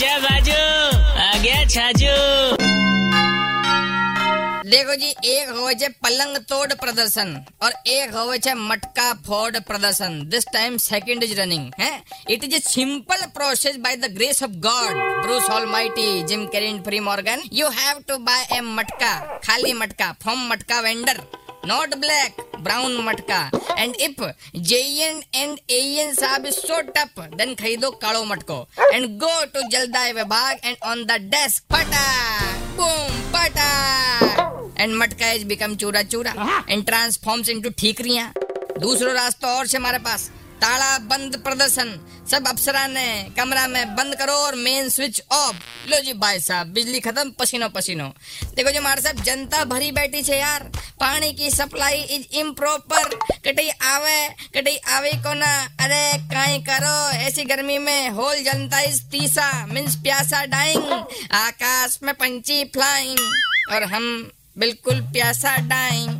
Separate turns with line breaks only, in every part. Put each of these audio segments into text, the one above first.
जा बाजू आ गया छाजू।
देखो जी, एक हो पलंग तोड़ प्रदर्शन और एक होवे मटका फोड़ प्रदर्शन। This time second is running है? It is a simple process by the grace of God Bruce Almighty Jim Carrey free Morgan you have to buy a matka खाली matka from matka vendor not black brown matka and if J N and N साहब so टप then खरीदो काड़ो मटको and go to जलदाय विभाग and on the desk पटा! Boom पटा! And matka is become चूरा चूरा and transforms into ठीकरियाँ। दूसरा रास्ता और छे हमारे पास। ताला बंद प्रदर्शन। सब अफसरा ने कमरा में बंद करो और मेन स्विच ऑफ़ लो जी भाई साहब, बिजली खत्म, पसीनो पसीनो। देखो जी हमारे साहब, जनता भरी बैठी છે यार। पानी की सप्लाई इज़ इम्प्रॉपर कटई आवे कटई आवे को ना अरे काई करो, ऐसी गर्मी में होल जनता इज़ तीसा मीन्स प्यासा डाइंग आकाश में पंची फ्लाइंग और हम बिल्कुल प्यासा डाइंग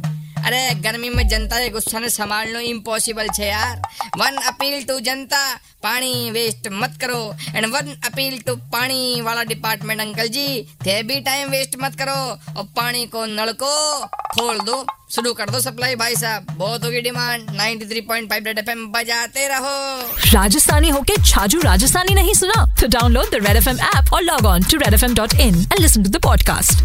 अरे, गर्मी में जनता के गुस्सा ने संभालना इम्पॉसिबल છે यार। वन अपील टू जनता, पानी वेस्ट मत करो। एंड वन अपील टू पानी वाला डिपार्टमेंट अंकल जी थे भी टाइम वेस्ट मत करो। और पानी को नल को खोल दो, शुरू कर दो सप्लाई भाई साहब। बहुत होगी डिमांड 93.5 रेड एफएम बजाते रहो।
राजस्थानी होके छाजू राजस्थानी नहीं सुना? तो download the red F M app और log on to in and listen to the podcast